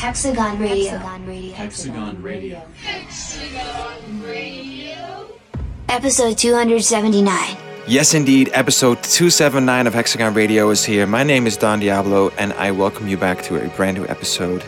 Diablo, Hexagon Radio. Hexagon Radio. Hexagon Radio. Episode 279. Yes, indeed. Episode 279 of Hexagon Radio is here. My name is Don Diablo, and I welcome you back to a brand new episode.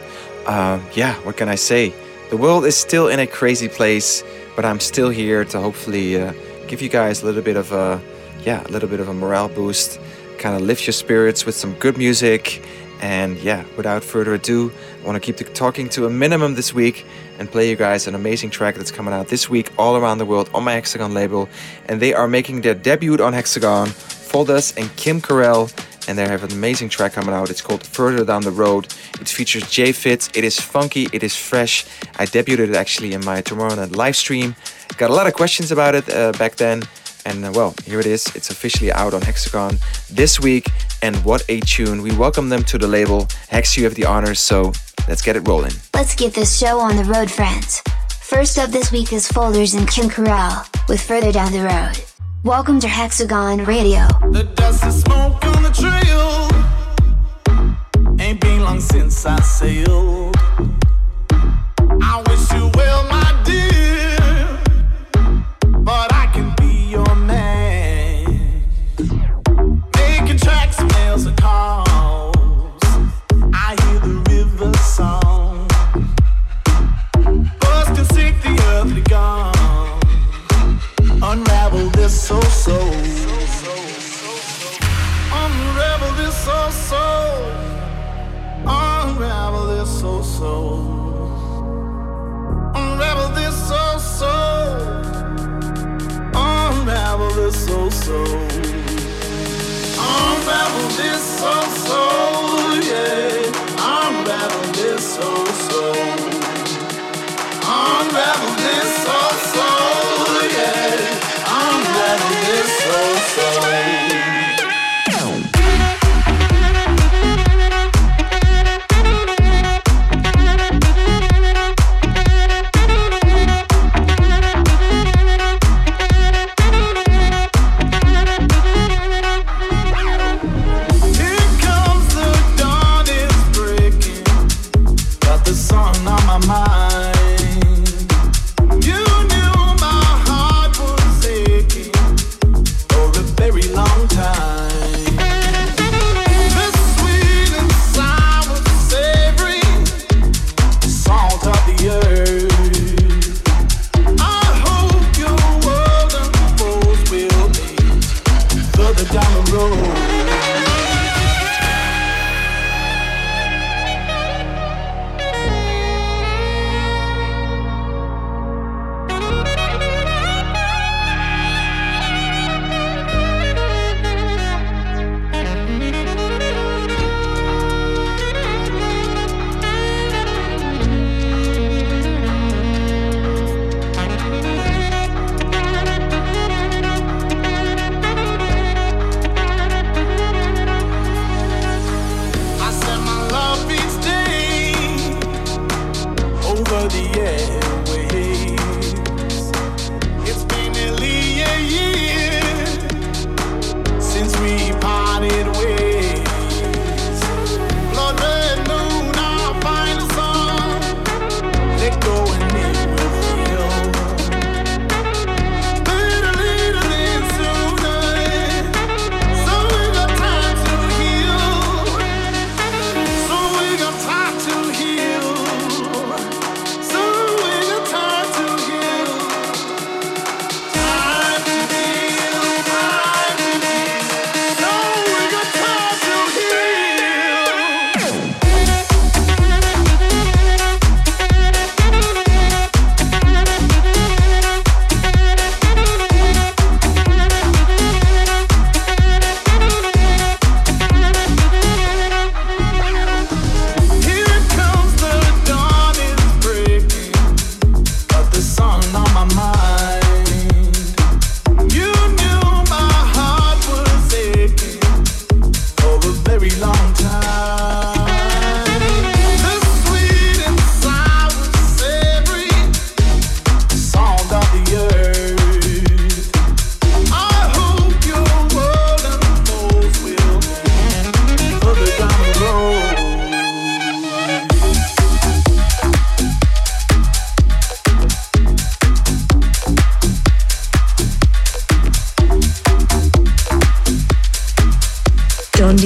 Um, yeah, what can I say? The world is still in a crazy place, but I'm still here to hopefully uh, give you guys a little bit of a, yeah, a little bit of a morale boost, kind of lift your spirits with some good music. And yeah, without further ado, I want to keep the talking to a minimum this week and play you guys an amazing track that's coming out this week all around the world on my Hexagon label. And they are making their debut on Hexagon, Foldas and Kim Carell. And they have an amazing track coming out. It's called Further Down the Road. It features J Fit. It is funky, it is fresh. I debuted it actually in my Tomorrow Night live stream. Got a lot of questions about it uh, back then. And uh, well, here it is. It's officially out on Hexagon this week. And what a tune. We welcome them to the label. Hex, you have the honors, so let's get it rolling. Let's get this show on the road, friends. First up this week is Folders and Kim Carell with Further Down the Road. Welcome to Hexagon Radio. The dust is smoke on the trail. Ain't been long since I sailed.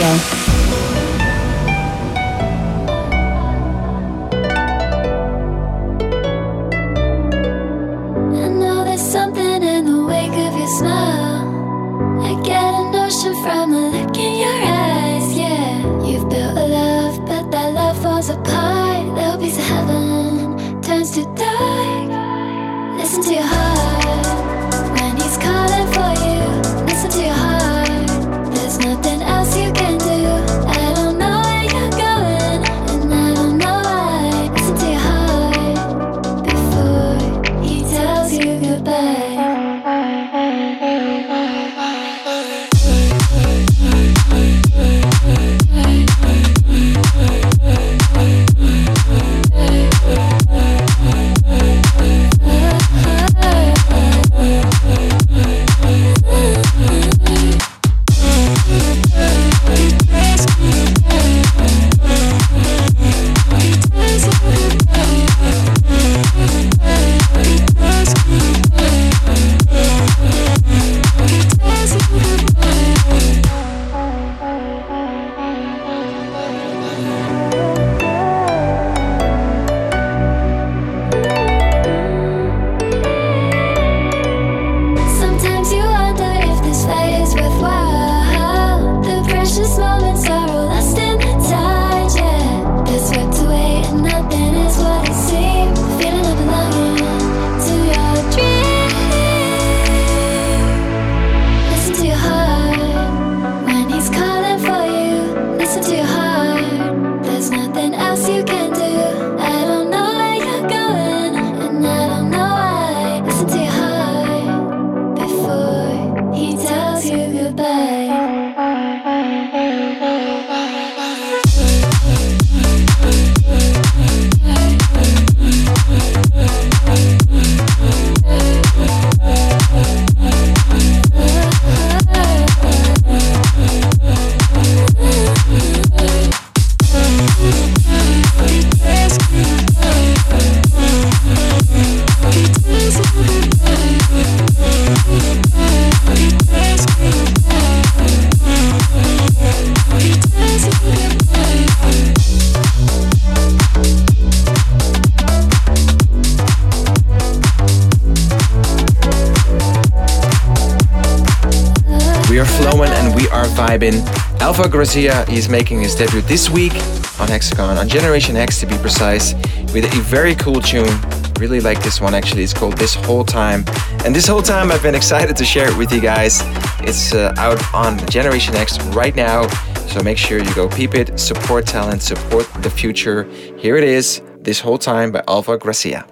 Are vibing. Alpha Grazia is making his debut this week on Hexagon, on Generation X to be precise, with a very cool tune. Really like this one actually. It's called This Whole Time. And this whole time I've been excited to share it with you guys. It's uh, out on Generation X right now. So make sure you go peep it, support talent, support the future. Here it is, This Whole Time by Alpha Grazia.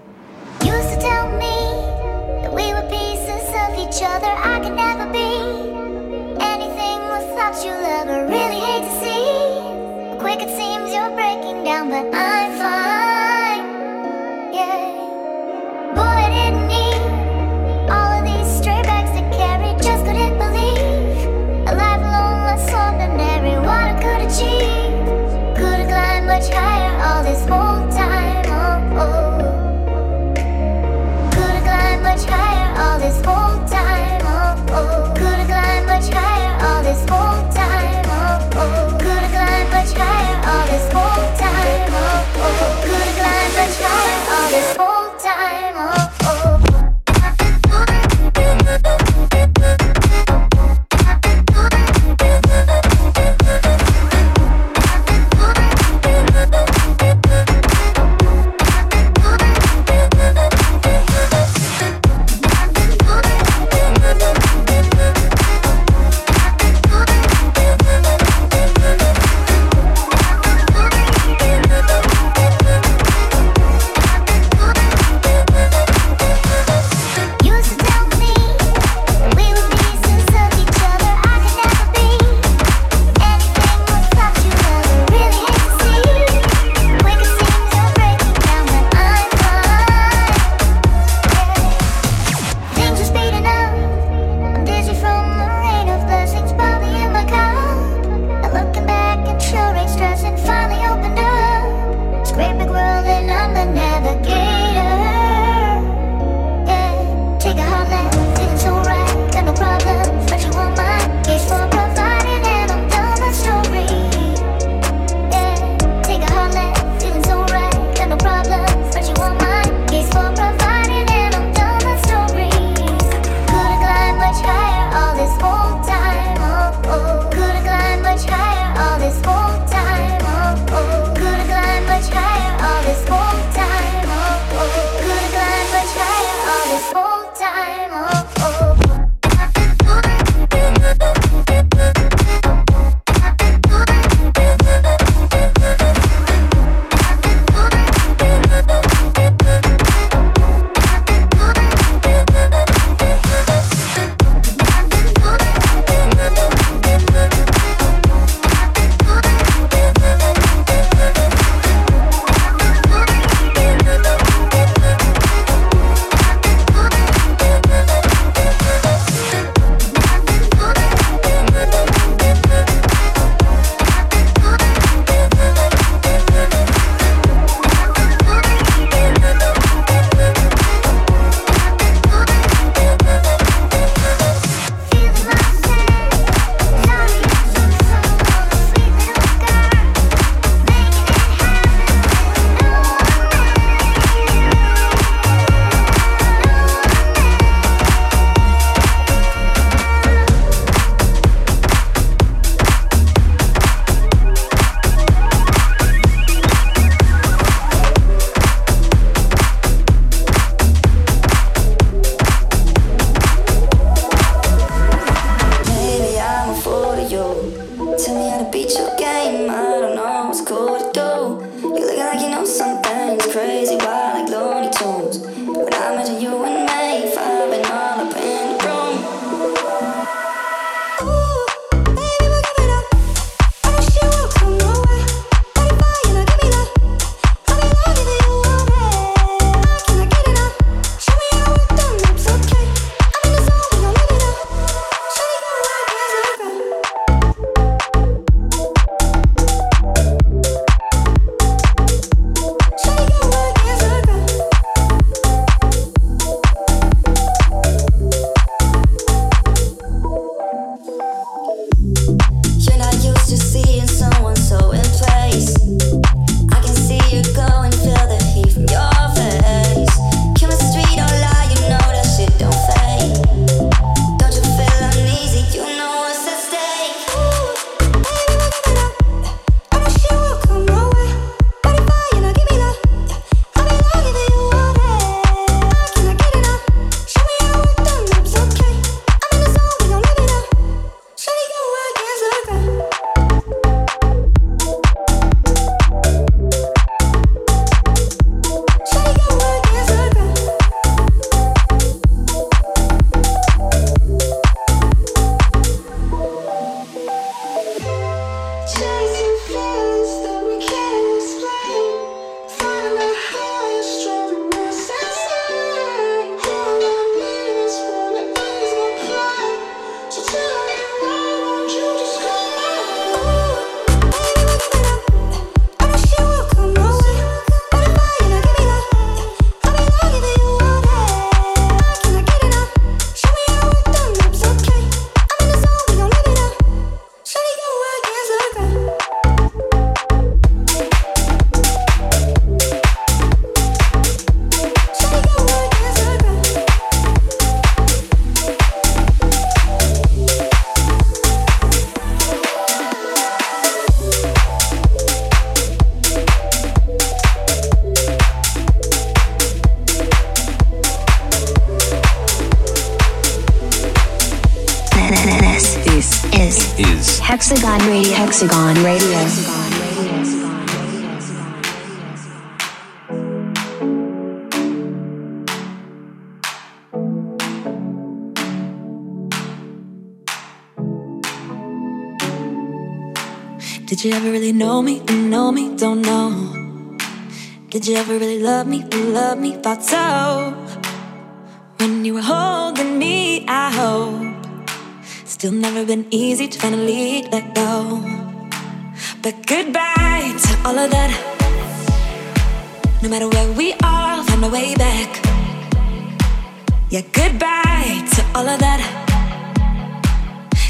of that.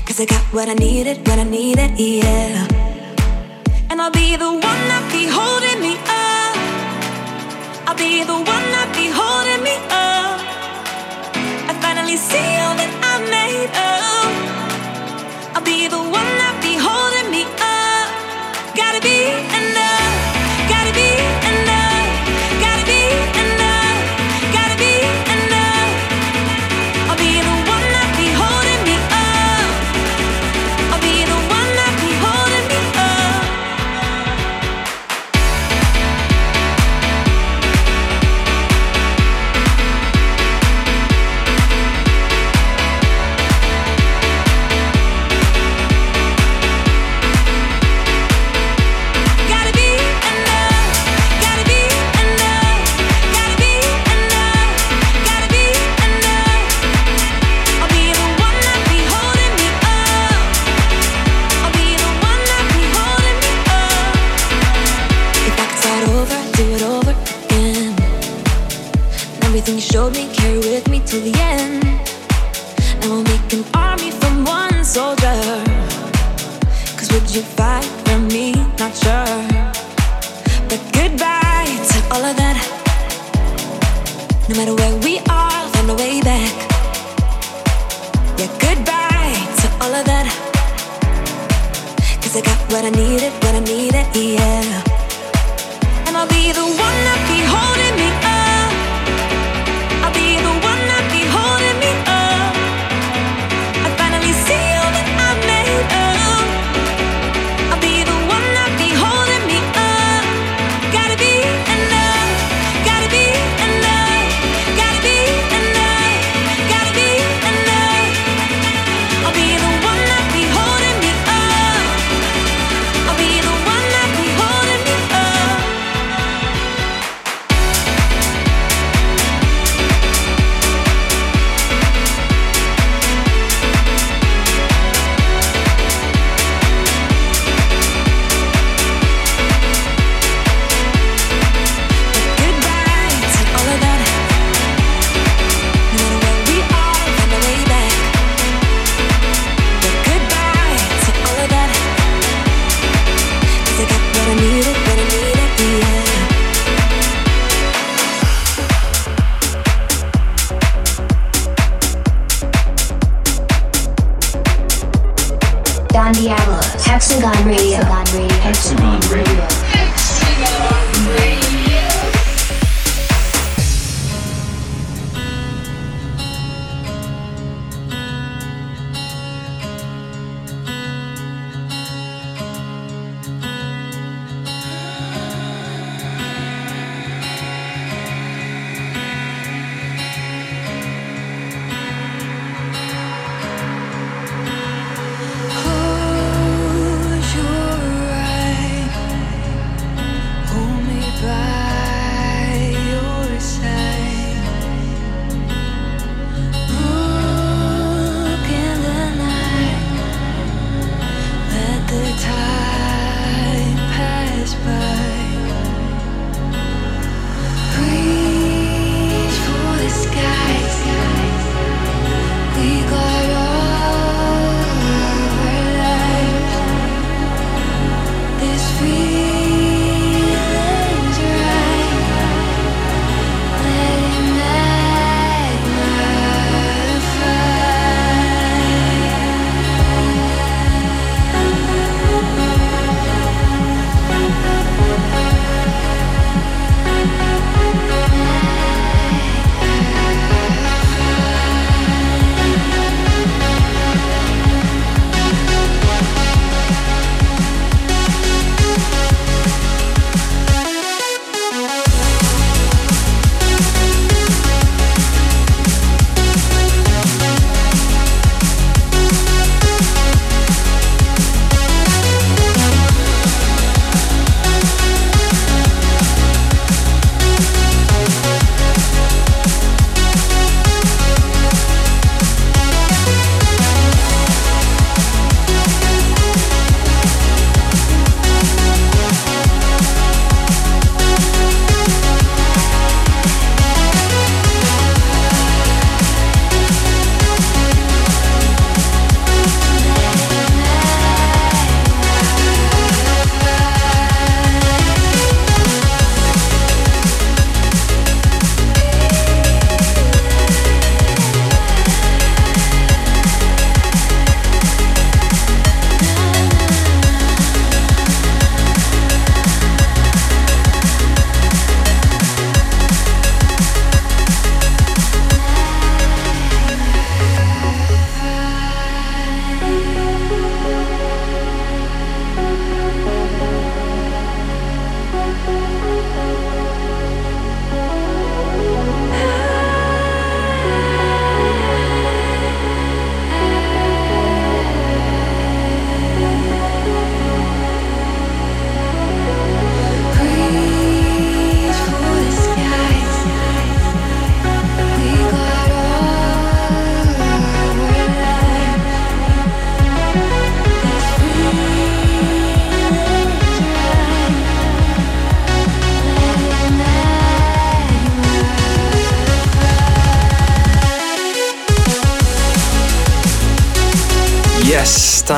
Cause I got what I needed, what I needed, yeah. And I'll be the one that be holding me up. I'll be the one that be holding me up. I finally see all that I made up. I'll be the one that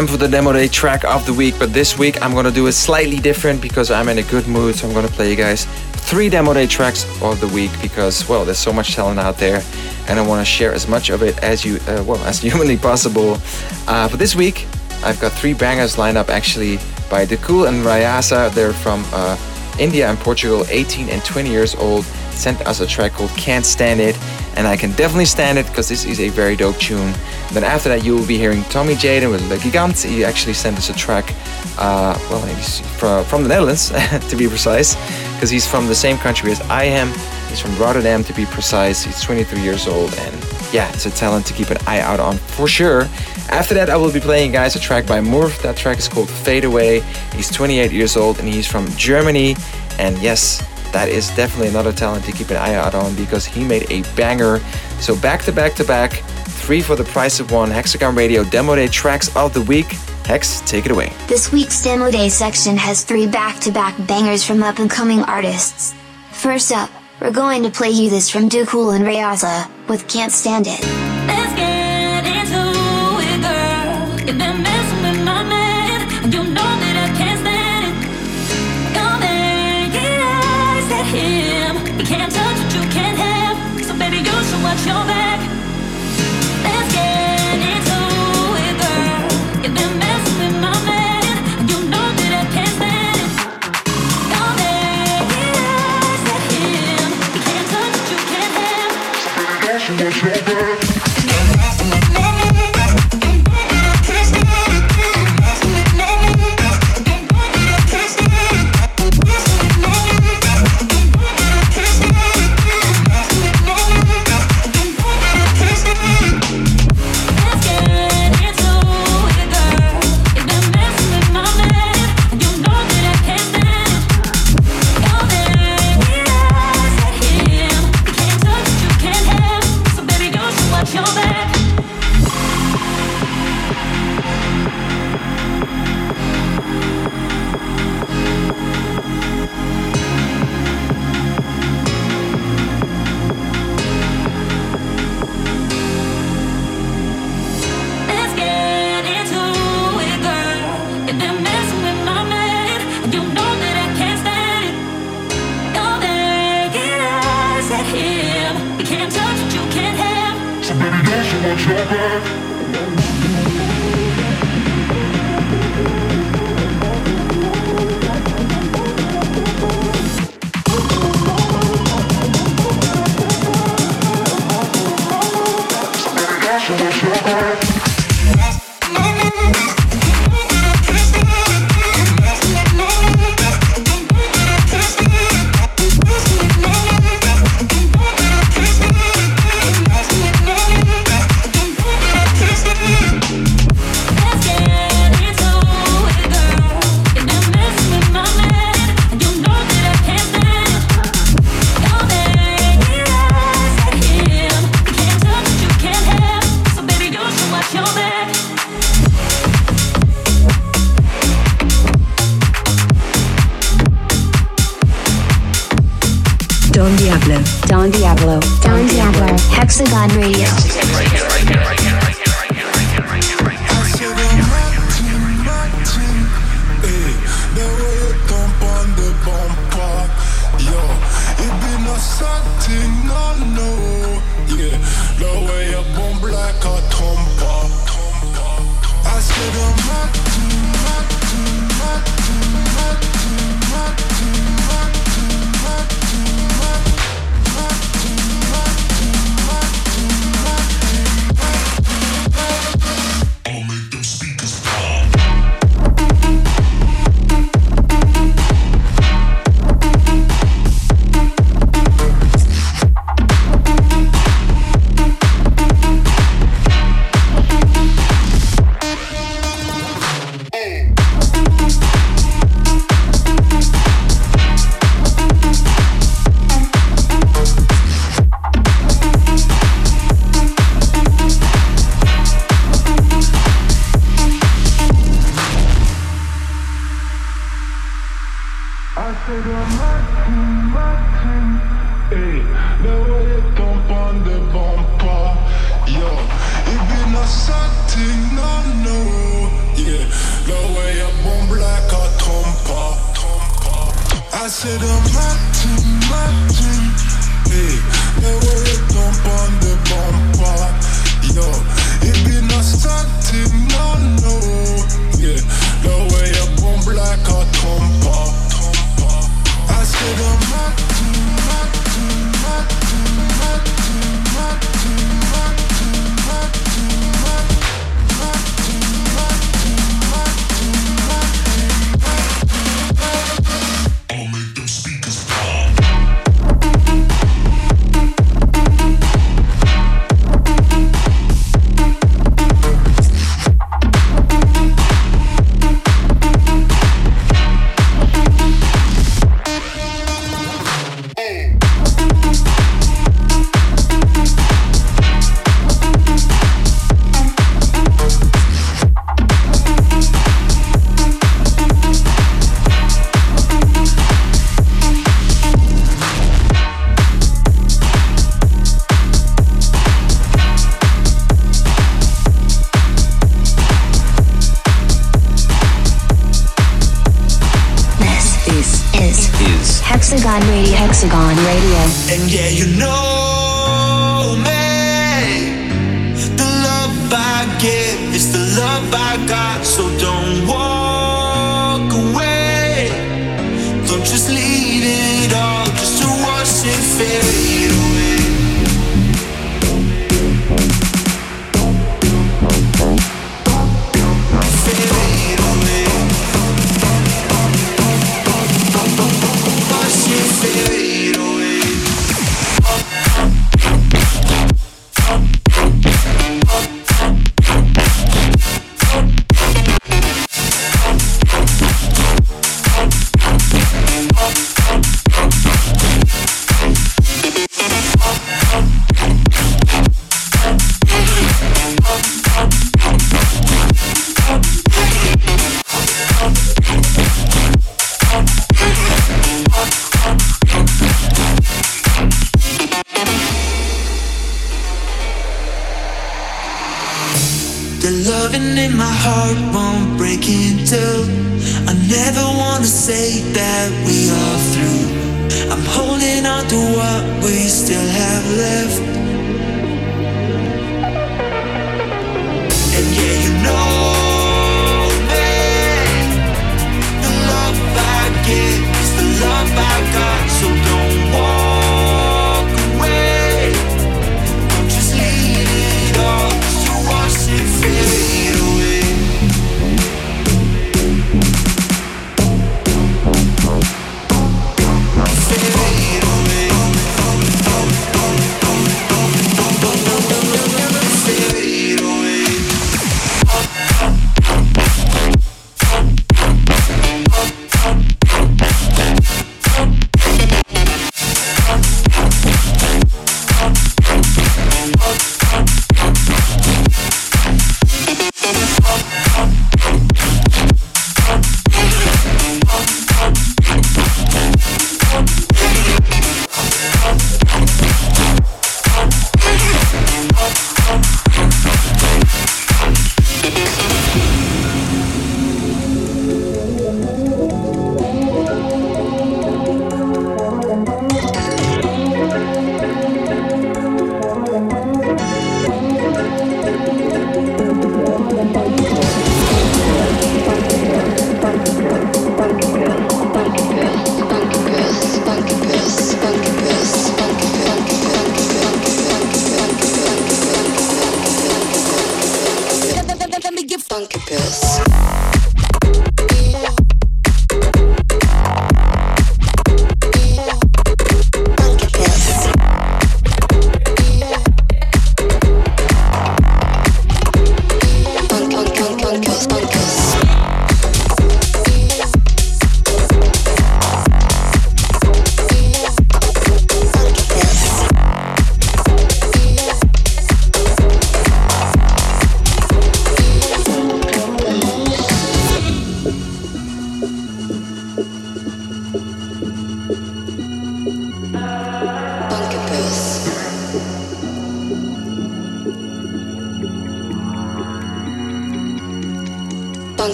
time for the demo day track of the week. But this week I'm gonna do it slightly different because I'm in a good mood. So I'm gonna play you guys three demo day tracks of the week because well, there's so much talent out there, and I want to share as much of it as you uh, well as humanly possible. Uh, for this week, I've got three bangers lined up actually by Dekul and Rayasa. They're from uh, India and Portugal, 18 and 20 years old. Sent us a track called Can't Stand It, and I can definitely stand it because this is a very dope tune. Then after that, you will be hearing Tommy Jaden with Le Gigant. He actually sent us a track, uh, well, he's from, the Netherlands to be precise, because he's from the same country as I am. He's from Rotterdam to be precise. He's 23 years old, and yeah, it's a talent to keep an eye out on for sure. After that, I will be playing, guys, a track by Morph. That track is called Fade Away. He's 28 years old and he's from Germany. And yes, that is definitely another talent to keep an eye out on because he made a banger. So back to back to back, three for the price of one Hexagon Radio Demo Day tracks of the week. Hex, take it away. This week's Demo Day section has three back-to-back bangers from up-and-coming artists. First up, we're going to play you this from Dukul and Rayasa, with Can't Stand It.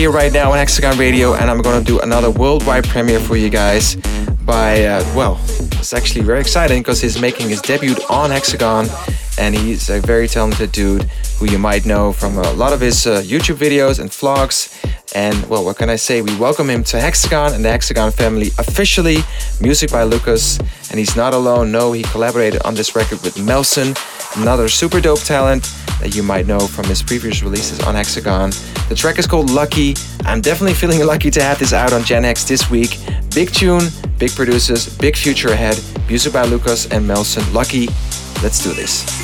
Here, right now on Hexagon Radio, and I'm gonna do another worldwide premiere for you guys. By uh, well, it's actually very exciting because he's making his debut on Hexagon, and he's a very talented dude who you might know from a lot of his uh, YouTube videos and vlogs. And well, what can I say? We welcome him to Hexagon and the Hexagon family officially. Music by Lucas, and he's not alone. No, he collaborated on this record with Melsen, another super dope talent that you might know from his previous releases on Hexagon. The track is called Lucky. I'm definitely feeling lucky to have this out on Gen X this week. Big tune, big producers, big future ahead. Music by Lucas and Melsen. Lucky. Let's do this.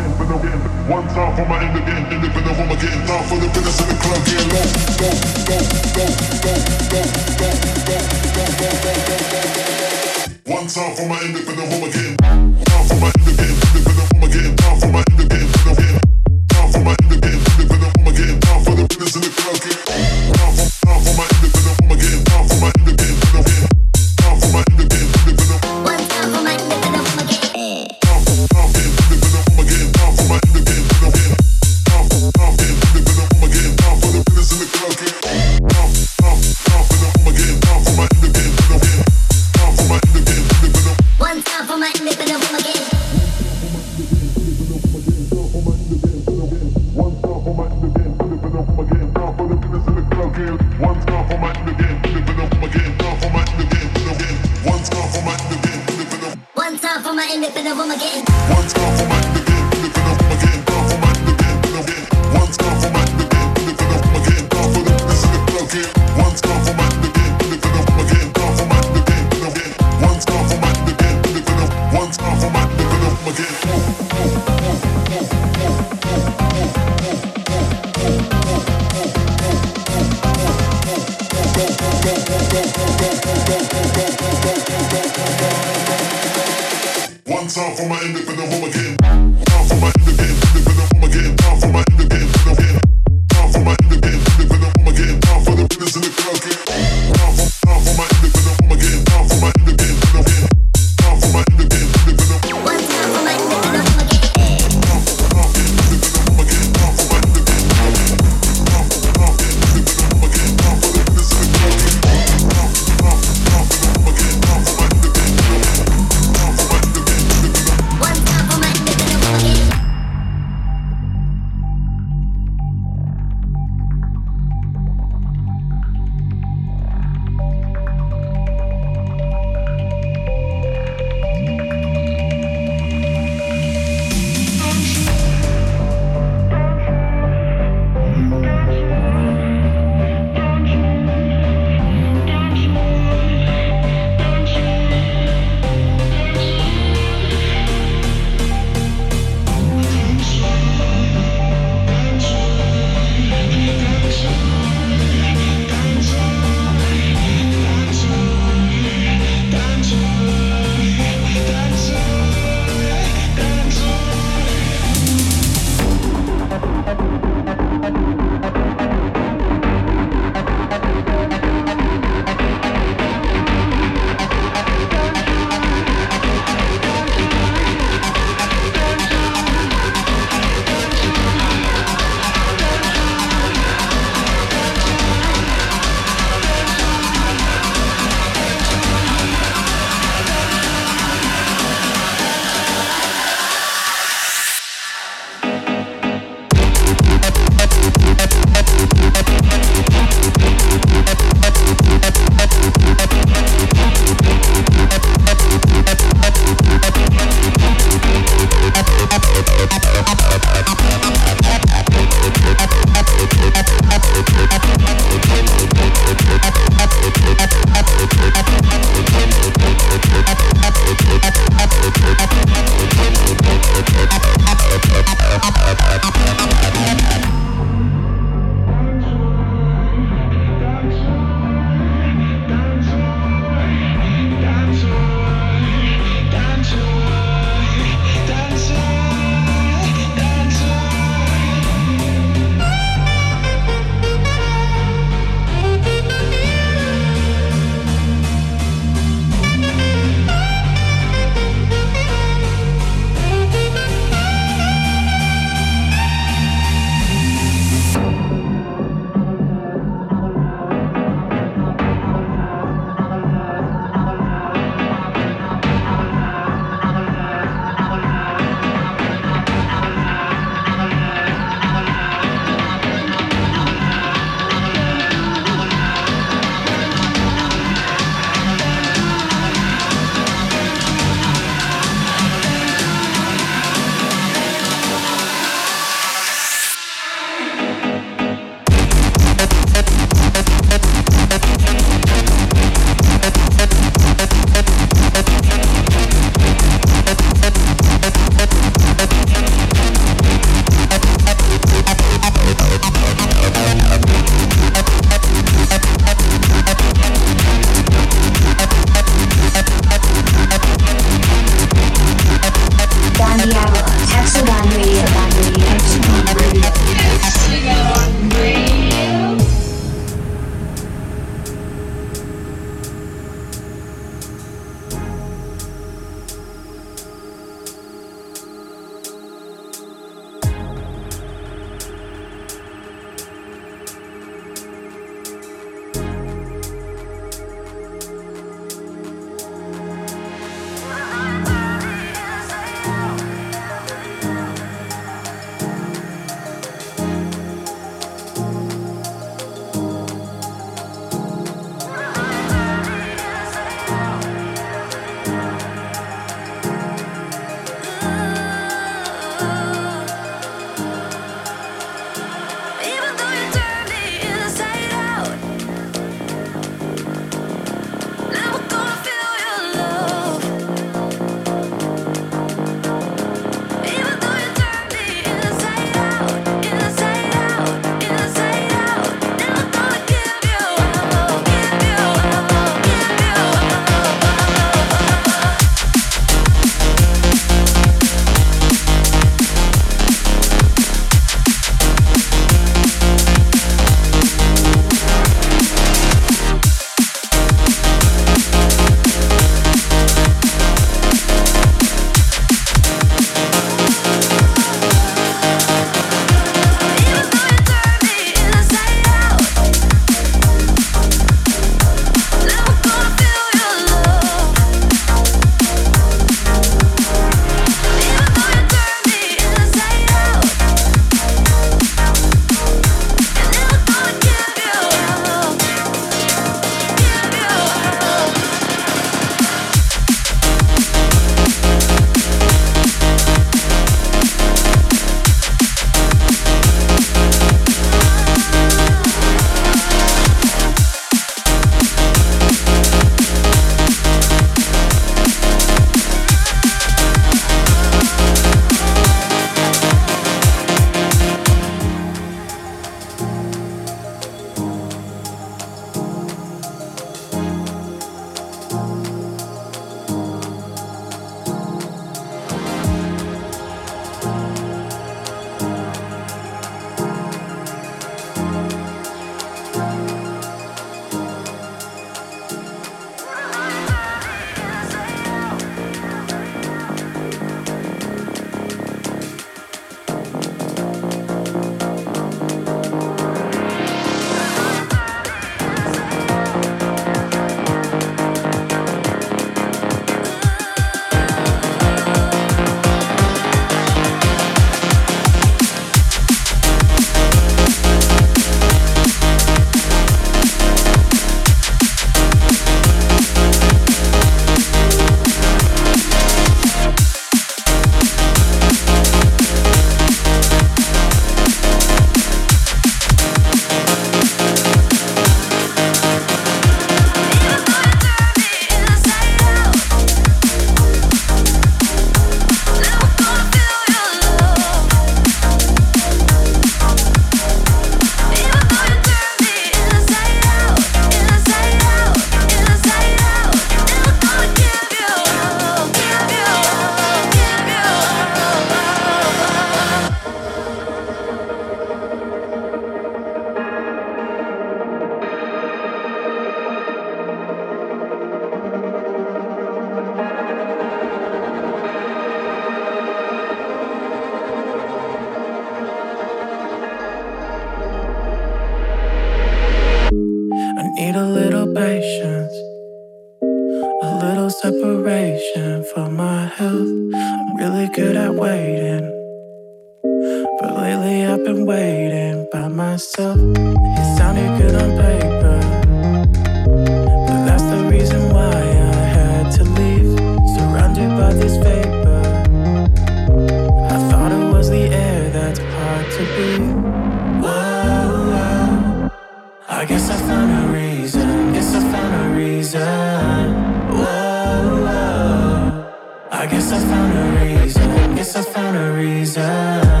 Reason.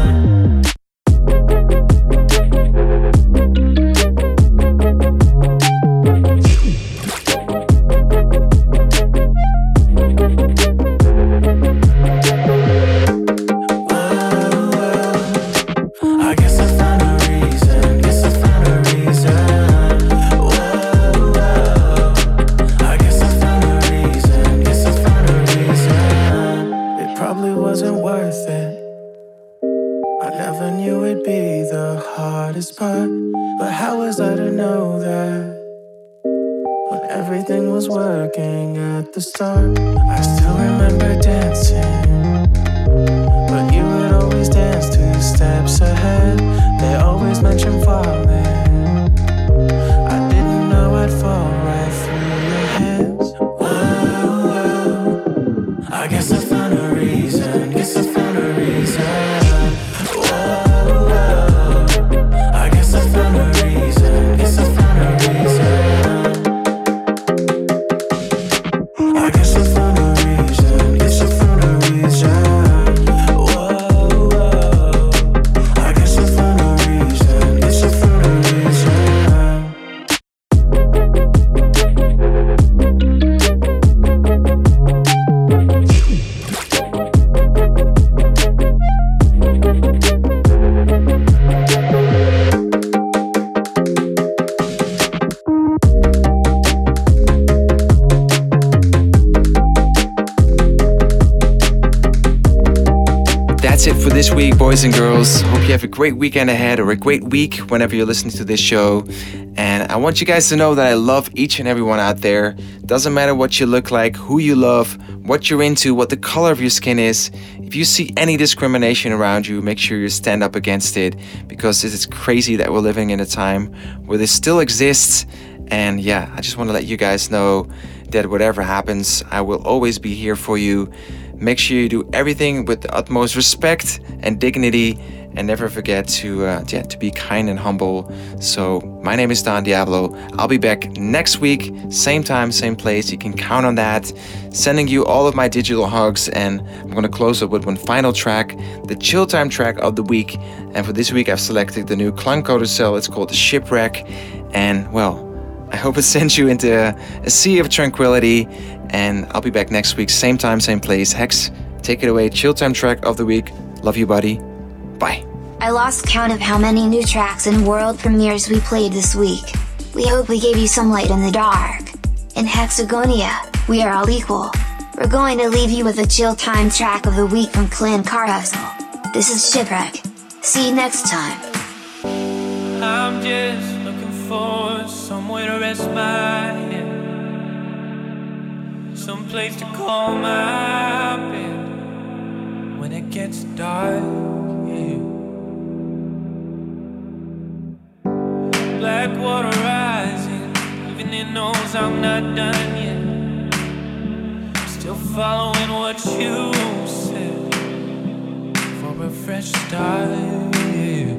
Boys and girls. Hope you have a great weekend ahead or a great week whenever you're listening to this show. And I want you guys to know that I love each and everyone out there. Doesn't matter what you look like, who you love, what you're into, what the color of your skin is. If you see any discrimination around you, make sure you stand up against it because it is crazy that we're living in a time where this still exists. And yeah, I just want to let you guys know that whatever happens, I will always be here for you. Make sure you do everything with the utmost respect and dignity, and never forget to uh, yeah, to be kind and humble. So my name is Don Diablo. I'll be back next week, same time, same place. You can count on that. Sending you all of my digital hugs, and I'm gonna close up with one final track, the chill time track of the week. And for this week, I've selected the new Klangkarussell. It's called the Shipwreck, and well. I hope it sends you into a sea of tranquility. And I'll be back next week, same time, same place. Hex, take it away. Chill time track of the week. Love you, buddy. Bye. I lost count of how many new tracks and world premieres we played this week. We hope we gave you some light in the dark. In Hexagonia, we are all equal. We're going to leave you with a chill time track of the week from Klangkarussell. This is Shipwreck. See you next time. I'm just looking for somewhere to rest my Some place to call my bed when it gets dark. Yeah. Black water rising, even it knows I'm not done yet. Still following what you said for a fresh start. Yeah.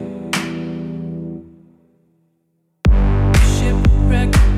Shipwreck